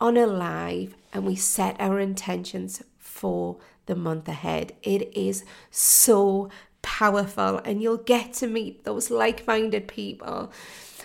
on a live and we set our intentions for the month ahead. It is so powerful, and you'll get to meet those like minded people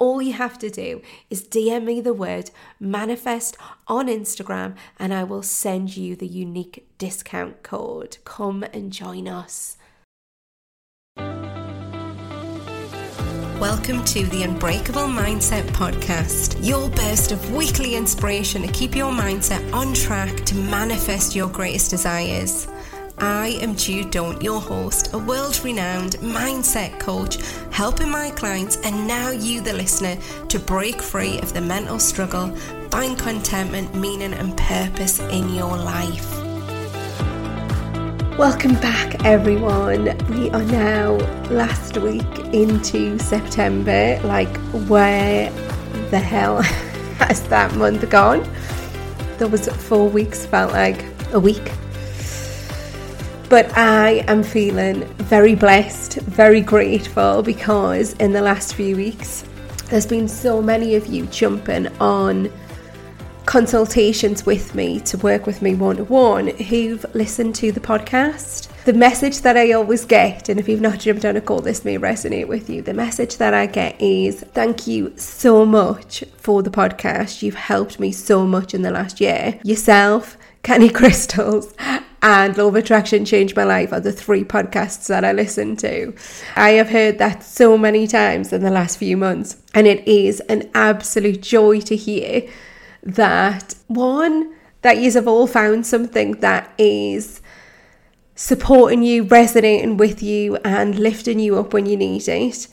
all you have to do is DM me the word manifest on Instagram and I will send you the unique discount code. Come and join us. Welcome to the Unbreakable Mindset Podcast, your burst of weekly inspiration to keep your mindset on track to manifest your greatest desires. I am Jude Daunt, your host, a world renowned mindset coach, helping my clients and now you, the listener, to break free of the mental struggle, find contentment, meaning, and purpose in your life. Welcome back, everyone. We are now last week into September. Like, where the hell has that month gone? There was four weeks, felt like a week but I am feeling very blessed, very grateful because in the last few weeks, there's been so many of you jumping on consultations with me to work with me one to one who've listened to the podcast. The message that I always get, and if you've not jumped on a call, this may resonate with you. The message that I get is thank you so much for the podcast. You've helped me so much in the last year. Yourself, Kenny Crystals, and Law of Attraction Changed My Life are the three podcasts that I listen to. I have heard that so many times in the last few months, and it is an absolute joy to hear that one, that you have all found something that is supporting you, resonating with you, and lifting you up when you need it.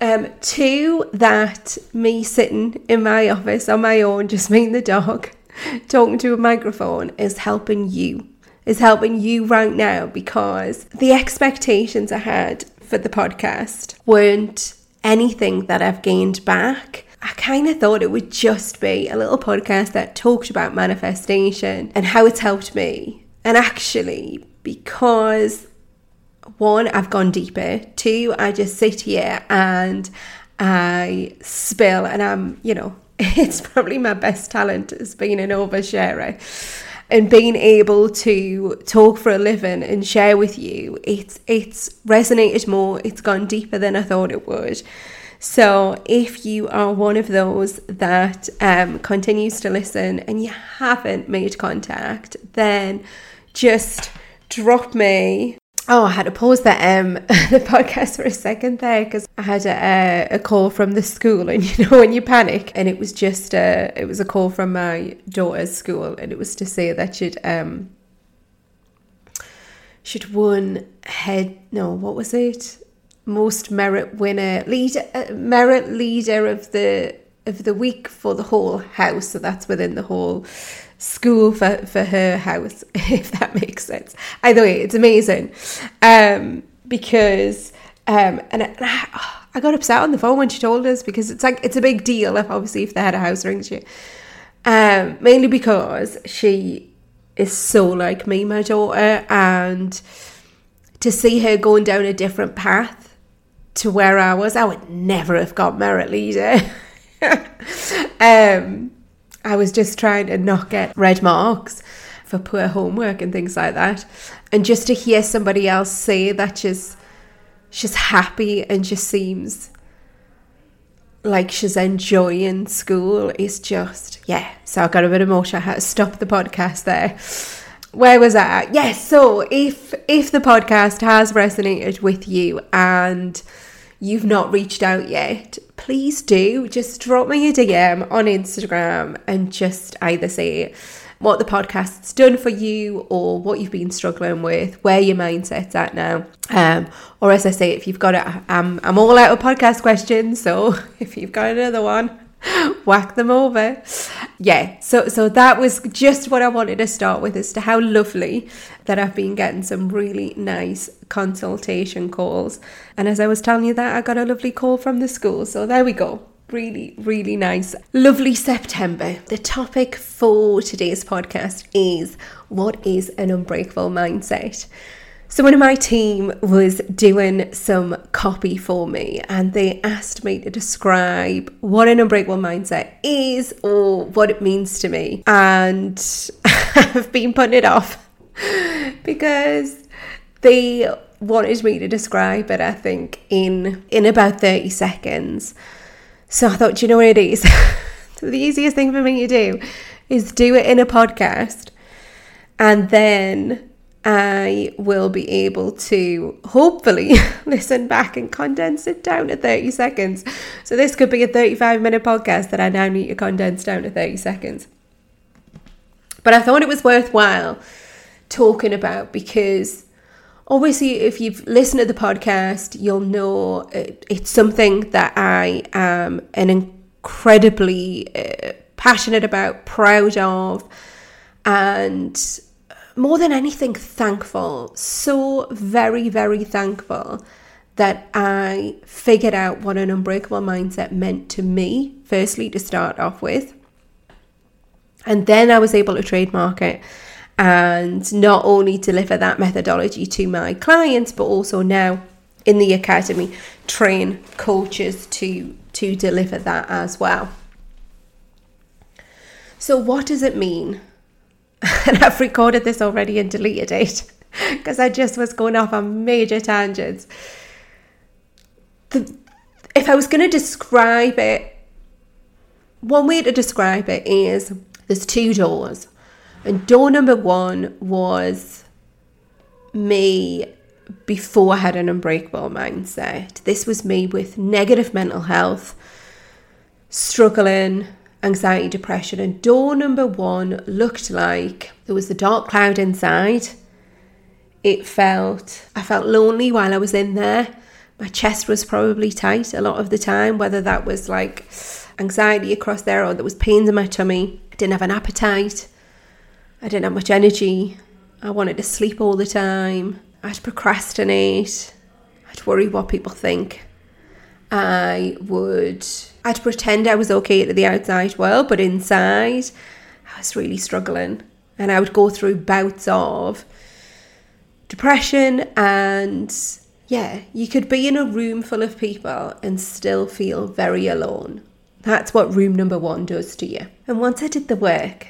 Um, two, that me sitting in my office on my own, just me and the dog, talking to a microphone, is helping you is helping you right now because the expectations I had for the podcast weren't anything that I've gained back. I kind of thought it would just be a little podcast that talked about manifestation and how it's helped me. And actually, because one, I've gone deeper, two, I just sit here and I spill, and I'm, you know, it's probably my best talent as being an oversharer and being able to talk for a living and share with you, it's it's resonated more. It's gone deeper than I thought it would. So if you are one of those that um, continues to listen and you haven't made contact, then just drop me Oh, I had to pause the um the podcast for a second there because I had a, a call from the school, and you know when you panic, and it was just a it was a call from my daughter's school, and it was to say that she'd um she'd won head no what was it? Most merit winner leader uh, merit leader of the of the week for the whole house, so that's within the whole school for, for her house, if that makes sense. Either way, it's amazing. Um, because um, and, I, I, got upset on the phone when she told us because it's like it's a big deal if obviously if they had a house ring she um, mainly because she is so like me, my daughter, and to see her going down a different path to where I was, I would never have got merit leader. um, I was just trying to not get red marks for poor homework and things like that. And just to hear somebody else say that she's she's happy and just seems like she's enjoying school is just yeah. So I got a bit emotional. I had to stop the podcast there. Where was I? Yes, so if if the podcast has resonated with you and you've not reached out yet, please do just drop me a DM on Instagram and just either say what the podcast's done for you or what you've been struggling with, where your mindset's at now. Um, or as I say, if you've got it, I'm, I'm all out of podcast questions. So if you've got another one, whack them over. Yeah, so so that was just what I wanted to start with as to how lovely that I've been getting some really nice consultation calls. And as I was telling you that, I got a lovely call from the school. So there we go really, really nice. Lovely September. The topic for today's podcast is what is an unbreakable mindset? So, one of my team was doing some copy for me and they asked me to describe what an unbreakable mindset is or what it means to me. And I've been putting it off because they wanted me to describe it, I think, in, in about 30 seconds. So I thought, you know what it is? the easiest thing for me to do is do it in a podcast and then I will be able to hopefully listen back and condense it down to 30 seconds. So this could be a 35 minute podcast that I now need to condense down to 30 seconds. But I thought it was worthwhile talking about because obviously if you've listened to the podcast you'll know it, it's something that i am an incredibly uh, passionate about proud of and more than anything thankful so very very thankful that i figured out what an unbreakable mindset meant to me firstly to start off with and then i was able to trademark it and not only deliver that methodology to my clients, but also now in the academy train coaches to to deliver that as well. So what does it mean? and I've recorded this already and deleted it because I just was going off on major tangents. The, if I was going to describe it, one way to describe it is there's two doors. And door number one was me before I had an unbreakable mindset. This was me with negative mental health, struggling, anxiety, depression. And door number one looked like there was a dark cloud inside. It felt, I felt lonely while I was in there. My chest was probably tight a lot of the time, whether that was like anxiety across there or there was pains in my tummy. I didn't have an appetite. I didn't have much energy. I wanted to sleep all the time. I'd procrastinate. I'd worry what people think. I would, I'd pretend I was okay to the outside world, but inside, I was really struggling. And I would go through bouts of depression and yeah, you could be in a room full of people and still feel very alone. That's what room number one does to you. And once I did the work,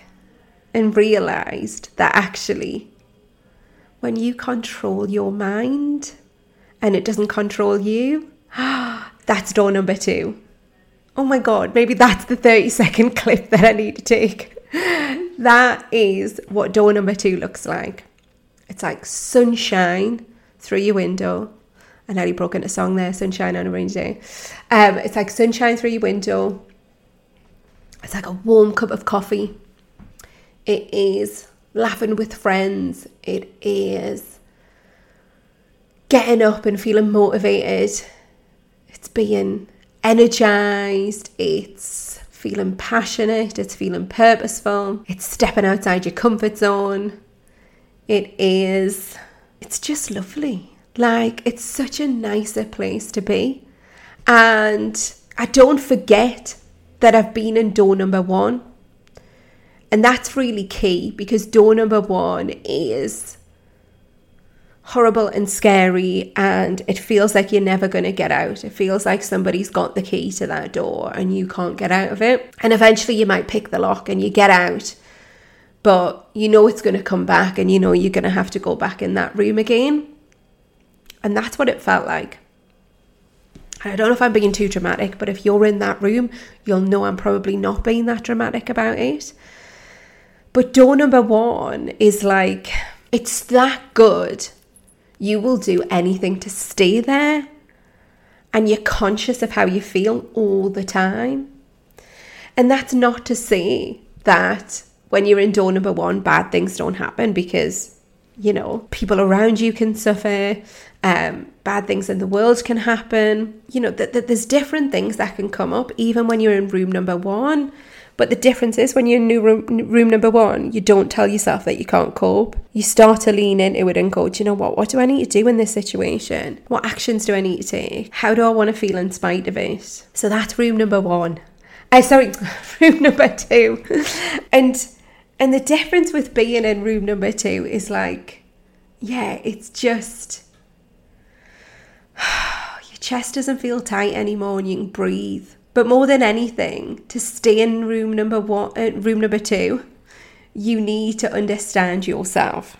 and realized that actually, when you control your mind and it doesn't control you, that's door number two. Oh my God, maybe that's the 30 second clip that I need to take. that is what door number two looks like. It's like sunshine through your window. I nearly broke into song there, sunshine on a rainy day. Um, it's like sunshine through your window. It's like a warm cup of coffee it is laughing with friends, it is getting up and feeling motivated, it's being energized, it's feeling passionate, it's feeling purposeful, it's stepping outside your comfort zone. It is, it's just lovely. Like, it's such a nicer place to be. And I don't forget that I've been in door number one and that's really key because door number one is horrible and scary and it feels like you're never going to get out. It feels like somebody's got the key to that door and you can't get out of it. And eventually you might pick the lock and you get out. but you know it's going to come back and you know you're going to have to go back in that room again. And that's what it felt like. And I don't know if I'm being too dramatic, but if you're in that room, you'll know I'm probably not being that dramatic about it. But door number one is like, it's that good. You will do anything to stay there. And you're conscious of how you feel all the time. And that's not to say that when you're in door number one, bad things don't happen because, you know, people around you can suffer, um, bad things in the world can happen. You know, that, that there's different things that can come up even when you're in room number one. But the difference is when you're in new room, room number one, you don't tell yourself that you can't cope. You start to lean into it and go, do you know what? What do I need to do in this situation? What actions do I need to take? How do I want to feel in spite of it? So that's room number one. Uh, sorry, room number two. and and the difference with being in room number two is like, yeah, it's just your chest doesn't feel tight anymore and you can breathe. But more than anything, to stay in room number one, uh, room number two, you need to understand yourself,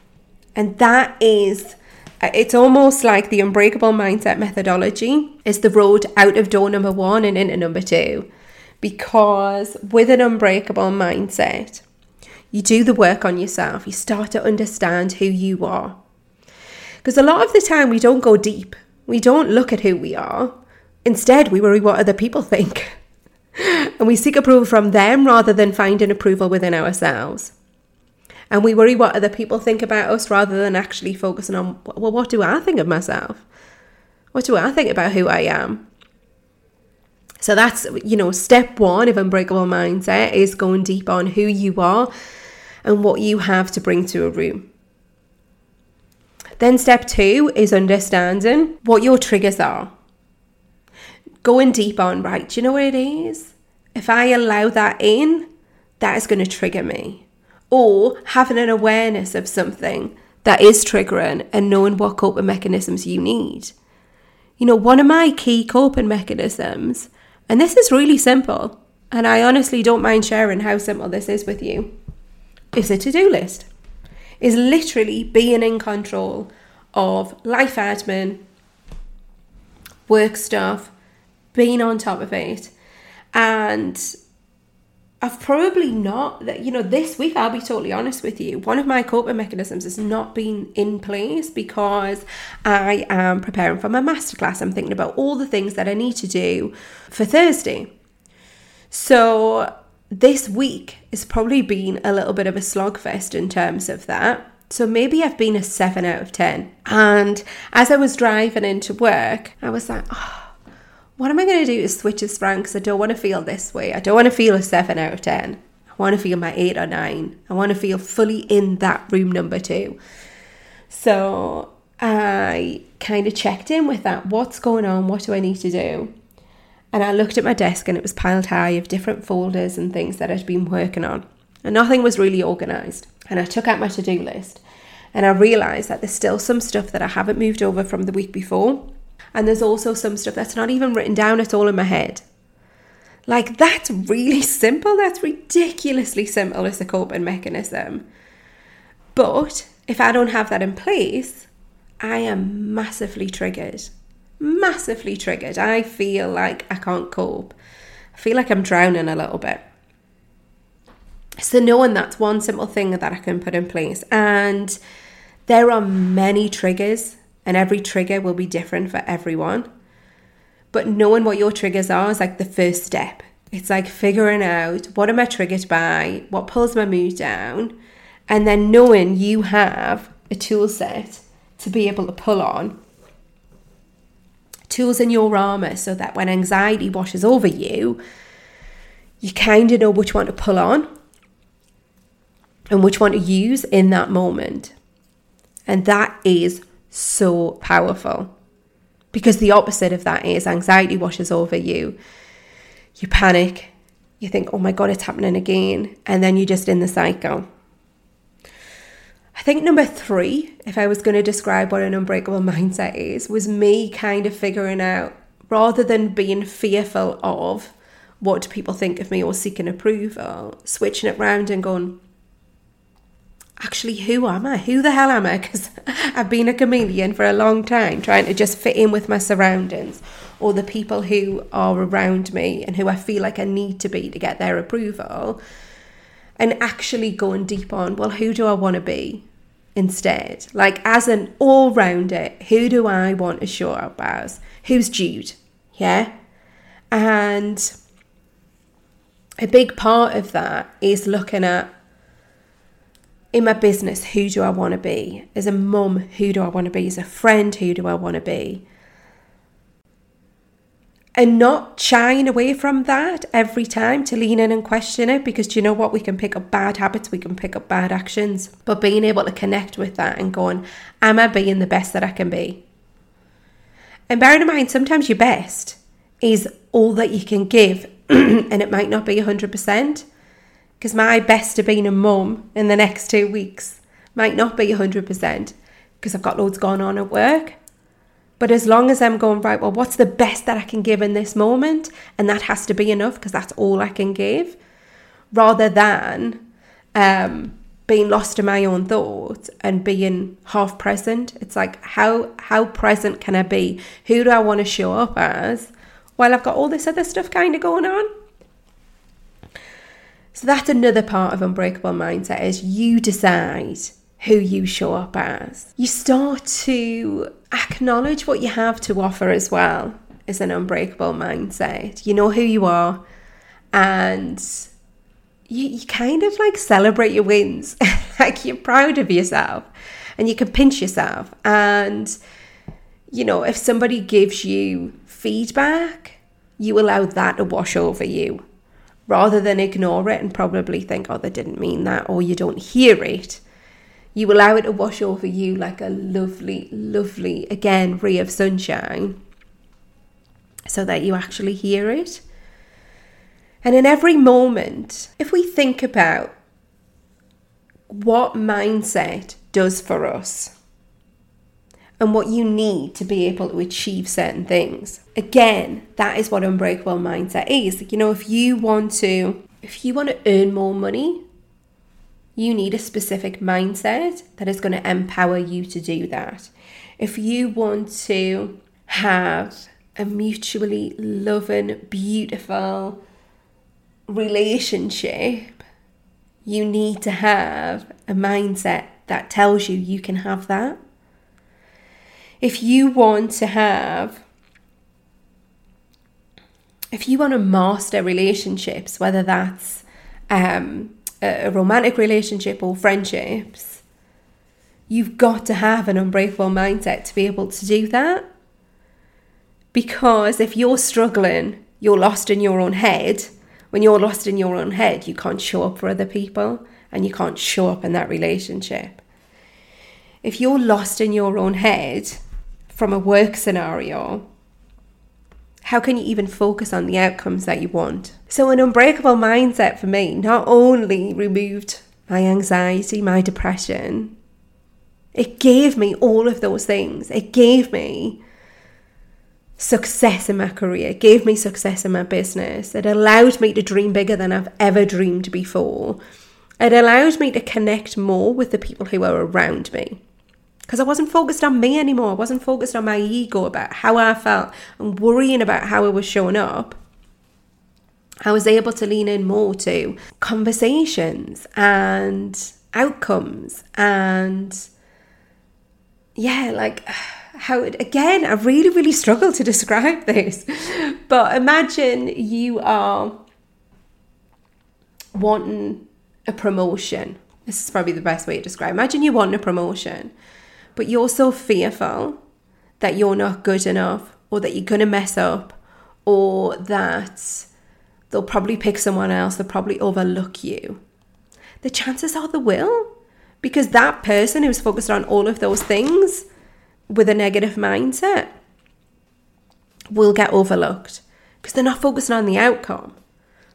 and that is. Uh, it's almost like the unbreakable mindset methodology is the road out of door number one and into number two. Because with an unbreakable mindset, you do the work on yourself, you start to understand who you are. Because a lot of the time we don't go deep, we don't look at who we are. Instead, we worry what other people think. and we seek approval from them rather than finding approval within ourselves. And we worry what other people think about us rather than actually focusing on, well, what do I think of myself? What do I think about who I am? So that's, you know, step one of Unbreakable Mindset is going deep on who you are and what you have to bring to a room. Then step two is understanding what your triggers are. Going deep on, right, do you know what it is? If I allow that in, that is going to trigger me. Or having an awareness of something that is triggering and knowing what coping mechanisms you need. You know, one of my key coping mechanisms, and this is really simple, and I honestly don't mind sharing how simple this is with you is a to do list, is literally being in control of life admin, work stuff, being on top of it. And I've probably not that you know this week I'll be totally honest with you one of my coping mechanisms has not been in place because I am preparing for my masterclass I'm thinking about all the things that I need to do for Thursday so this week has probably been a little bit of a slogfest in terms of that. So maybe I've been a 7 out of 10. And as I was driving into work, I was like, oh, what am I going to do to switch this around? Because I don't want to feel this way. I don't want to feel a 7 out of 10. I want to feel my 8 or 9. I want to feel fully in that room number two. So I kind of checked in with that. What's going on? What do I need to do? And I looked at my desk and it was piled high of different folders and things that I'd been working on. And nothing was really organised. And I took out my to do list and I realised that there's still some stuff that I haven't moved over from the week before. And there's also some stuff that's not even written down at all in my head. Like, that's really simple. That's ridiculously simple as a coping mechanism. But if I don't have that in place, I am massively triggered massively triggered. I feel like I can't cope. I feel like I'm drowning a little bit. So, knowing that's one simple thing that I can put in place. And there are many triggers, and every trigger will be different for everyone. But knowing what your triggers are is like the first step. It's like figuring out what am I triggered by, what pulls my mood down, and then knowing you have a tool set to be able to pull on tools in your armor so that when anxiety washes over you, you kind of know which one to pull on and which one to use in that moment. And that is so powerful because the opposite of that is anxiety washes over you. You panic, you think, oh my God, it's happening again. And then you're just in the cycle. I think number three, if I was going to describe what an unbreakable mindset is, was me kind of figuring out rather than being fearful of what do people think of me or seeking approval, switching it round and going, actually, who am I? Who the hell am I? Because I've been a chameleon for a long time, trying to just fit in with my surroundings or the people who are around me and who I feel like I need to be to get their approval. And actually going deep on, well, who do I want to be instead? Like, as an all rounder, who do I want to show up as? Who's Jude? Yeah. And a big part of that is looking at in my business, who do I want to be? As a mum, who do I want to be? As a friend, who do I want to be? And not shying away from that every time to lean in and question it because do you know what? We can pick up bad habits, we can pick up bad actions, but being able to connect with that and going, Am I being the best that I can be? And bearing in mind, sometimes your best is all that you can give, and it might not be 100% because my best of being a mum in the next two weeks might not be 100% because I've got loads going on at work. But as long as I'm going, right, well, what's the best that I can give in this moment? And that has to be enough because that's all I can give, rather than um, being lost in my own thoughts and being half present. It's like, how, how present can I be? Who do I want to show up as while I've got all this other stuff kind of going on? So that's another part of unbreakable mindset is you decide who you show up as. You start to acknowledge what you have to offer as well as an unbreakable mindset. You know who you are and you, you kind of like celebrate your wins. like you're proud of yourself and you can pinch yourself. And, you know, if somebody gives you feedback, you allow that to wash over you rather than ignore it and probably think, oh, they didn't mean that, or you don't hear it, you allow it to wash over you like a lovely, lovely, again, ray of sunshine so that you actually hear it. And in every moment, if we think about what mindset does for us, and what you need to be able to achieve certain things. Again, that is what unbreakable mindset is. You know, if you want to if you want to earn more money, you need a specific mindset that is going to empower you to do that. If you want to have a mutually loving, beautiful relationship, you need to have a mindset that tells you you can have that if you want to have if you want to master relationships whether that's um, a romantic relationship or friendships you've got to have an unbreakable mindset to be able to do that. Because if you're struggling you're lost in your own head. When you're lost in your own head you can't show up for other people and you can't show up in that relationship. If you're lost in your own head from a work scenario, how can you even focus on the outcomes that you want? So, an unbreakable mindset for me not only removed my anxiety, my depression, it gave me all of those things. It gave me success in my career, it gave me success in my business. It allowed me to dream bigger than I've ever dreamed before. It allowed me to connect more with the people who are around me because I wasn't focused on me anymore. I wasn't focused on my ego about how I felt and worrying about how I was showing up. I was able to lean in more to conversations and outcomes and yeah, like how again, I really, really struggle to describe this. But imagine you are wanting a promotion. This is probably the best way to describe. Imagine you want a promotion but you're so fearful that you're not good enough or that you're going to mess up or that they'll probably pick someone else, they'll probably overlook you. The chances are they will because that person who's focused on all of those things with a negative mindset will get overlooked because they're not focusing on the outcome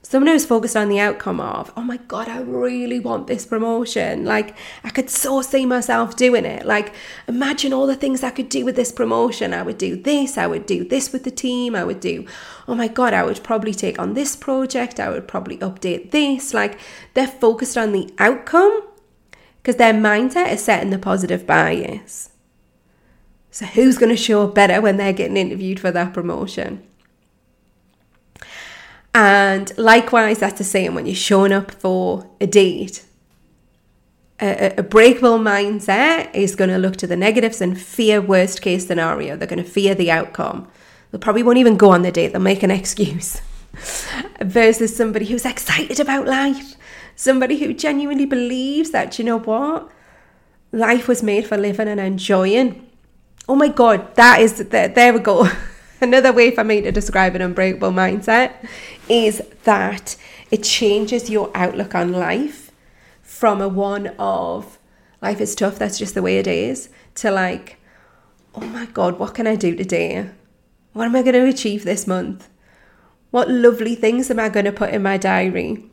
someone who's focused on the outcome of, oh my God, I really want this promotion. Like, I could so see myself doing it. Like, imagine all the things I could do with this promotion. I would do this, I would do this with the team, I would do, oh my God, I would probably take on this project, I would probably update this. Like, they're focused on the outcome because their mindset is set in the positive bias. So, who's going to show up better when they're getting interviewed for that promotion? And likewise, that's the same when you're showing up for a date. A, breakable mindset is going to look to the negatives and fear worst case scenario. They're going to fear the outcome. They probably won't even go on the date. They'll make an excuse. Versus somebody who's excited about life, somebody who genuinely believes that you know what, life was made for living and enjoying. Oh my God, that is there. There we go. Another way for me to describe an unbreakable mindset is that it changes your outlook on life from a one of life is tough, that's just the way it is, to like, oh my God, what can I do today? What am I going to achieve this month? What lovely things am I going to put in my diary?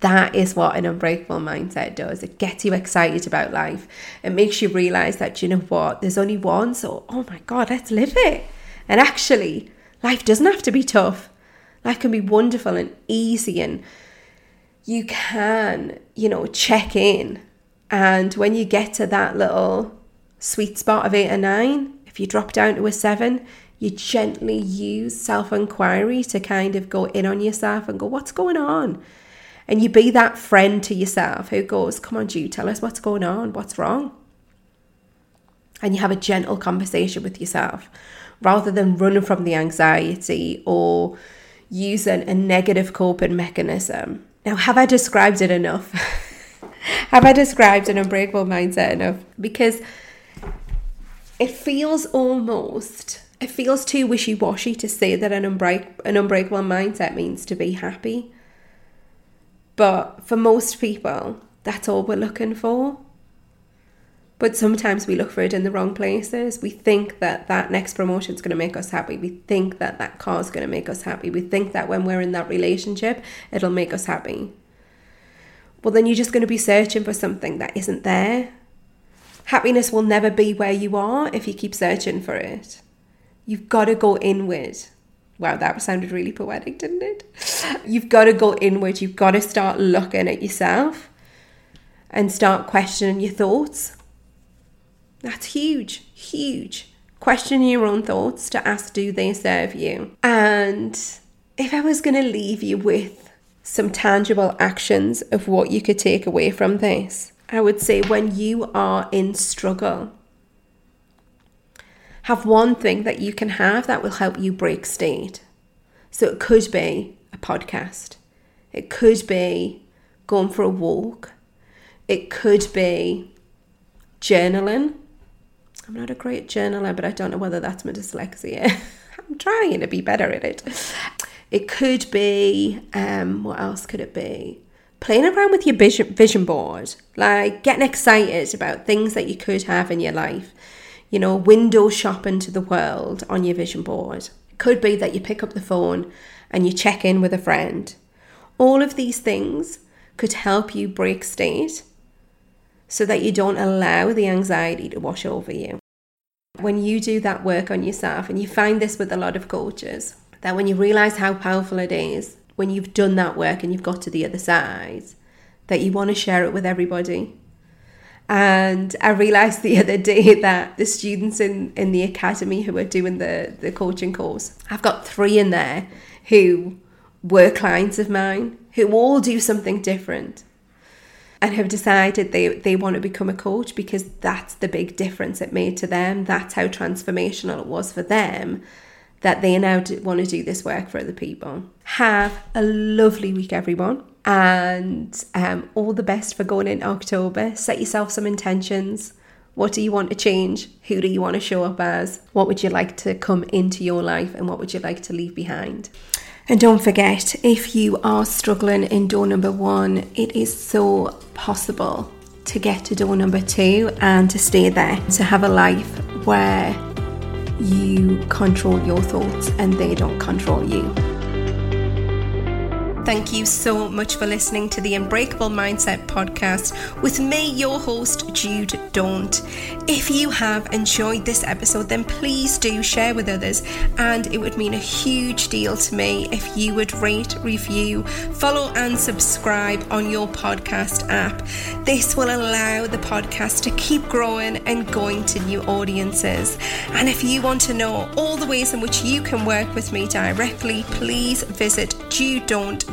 That is what an unbreakable mindset does. It gets you excited about life. It makes you realize that, you know what, there's only one. So, oh my God, let's live it. And actually, life doesn't have to be tough. Life can be wonderful and easy. And you can, you know, check in. And when you get to that little sweet spot of eight or nine, if you drop down to a seven, you gently use self inquiry to kind of go in on yourself and go, what's going on? And you be that friend to yourself who goes, come on, you tell us what's going on, what's wrong. And you have a gentle conversation with yourself rather than running from the anxiety or using a negative coping mechanism. Now, have I described it enough? have I described an unbreakable mindset enough? Because it feels almost it feels too wishy-washy to say that an unbreak an unbreakable mindset means to be happy. But for most people, that's all we're looking for. But sometimes we look for it in the wrong places. We think that that next promotion is going to make us happy. We think that that car is going to make us happy. We think that when we're in that relationship, it'll make us happy. Well, then you're just going to be searching for something that isn't there. Happiness will never be where you are if you keep searching for it. You've got to go inward. Wow, that sounded really poetic, didn't it? You've got to go inward. You've got to start looking at yourself and start questioning your thoughts. That's huge, huge. Question your own thoughts to ask, do they serve you? And if I was going to leave you with some tangible actions of what you could take away from this, I would say when you are in struggle, have one thing that you can have that will help you break state. So it could be a podcast, it could be going for a walk, it could be journaling. I'm not a great journaler, but I don't know whether that's my dyslexia. I'm trying to be better at it. It could be, um, what else could it be? Playing around with your vision, vision board, like getting excited about things that you could have in your life you know, window shop into the world on your vision board. It could be that you pick up the phone and you check in with a friend. All of these things could help you break state so that you don't allow the anxiety to wash over you. When you do that work on yourself, and you find this with a lot of coaches, that when you realize how powerful it is, when you've done that work and you've got to the other side, that you want to share it with everybody and I realized the other day that the students in, in the academy who are doing the, the coaching course, I've got three in there who were clients of mine who all do something different and have decided they, they want to become a coach because that's the big difference it made to them. That's how transformational it was for them that they now want to do this work for other people. Have a lovely week, everyone and um, all the best for going in October. Set yourself some intentions. What do you want to change? Who do you want to show up as? What would you like to come into your life and what would you like to leave behind? And don't forget, if you are struggling in door number one, it is so possible to get to door number two and to stay there, to have a life where you control your thoughts and they don't control you. Thank you so much for listening to the Unbreakable Mindset podcast with me, your host, Jude Daunt. If you have enjoyed this episode, then please do share with others, and it would mean a huge deal to me if you would rate, review, follow, and subscribe on your podcast app. This will allow the podcast to keep growing and going to new audiences. And if you want to know all the ways in which you can work with me directly, please visit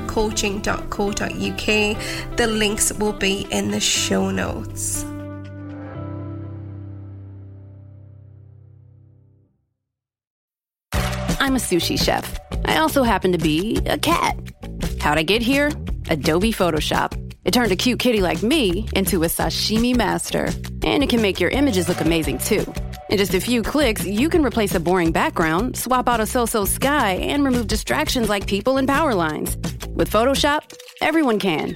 judedauntcoaching.co.uk. The links will be in the show notes. I'm a sushi chef. I also happen to be a cat. How'd I get here? Adobe Photoshop. It turned a cute kitty like me into a sashimi master. And it can make your images look amazing too. In just a few clicks, you can replace a boring background, swap out a so so sky, and remove distractions like people and power lines. With Photoshop, everyone can.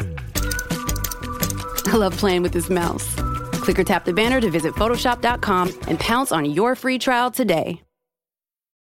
I love playing with this mouse. Click or tap the banner to visit Photoshop.com and pounce on your free trial today.